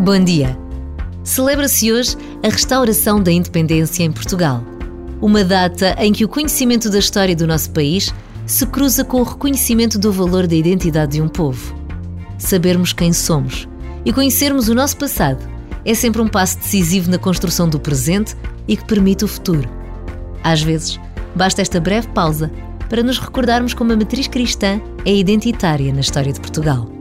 Bom dia. Celebra-se hoje a restauração da independência em Portugal. Uma data em que o conhecimento da história do nosso país se cruza com o reconhecimento do valor da identidade de um povo. Sabermos quem somos e conhecermos o nosso passado é sempre um passo decisivo na construção do presente e que permite o futuro. Às vezes, basta esta breve pausa para nos recordarmos como a matriz cristã é identitária na história de Portugal.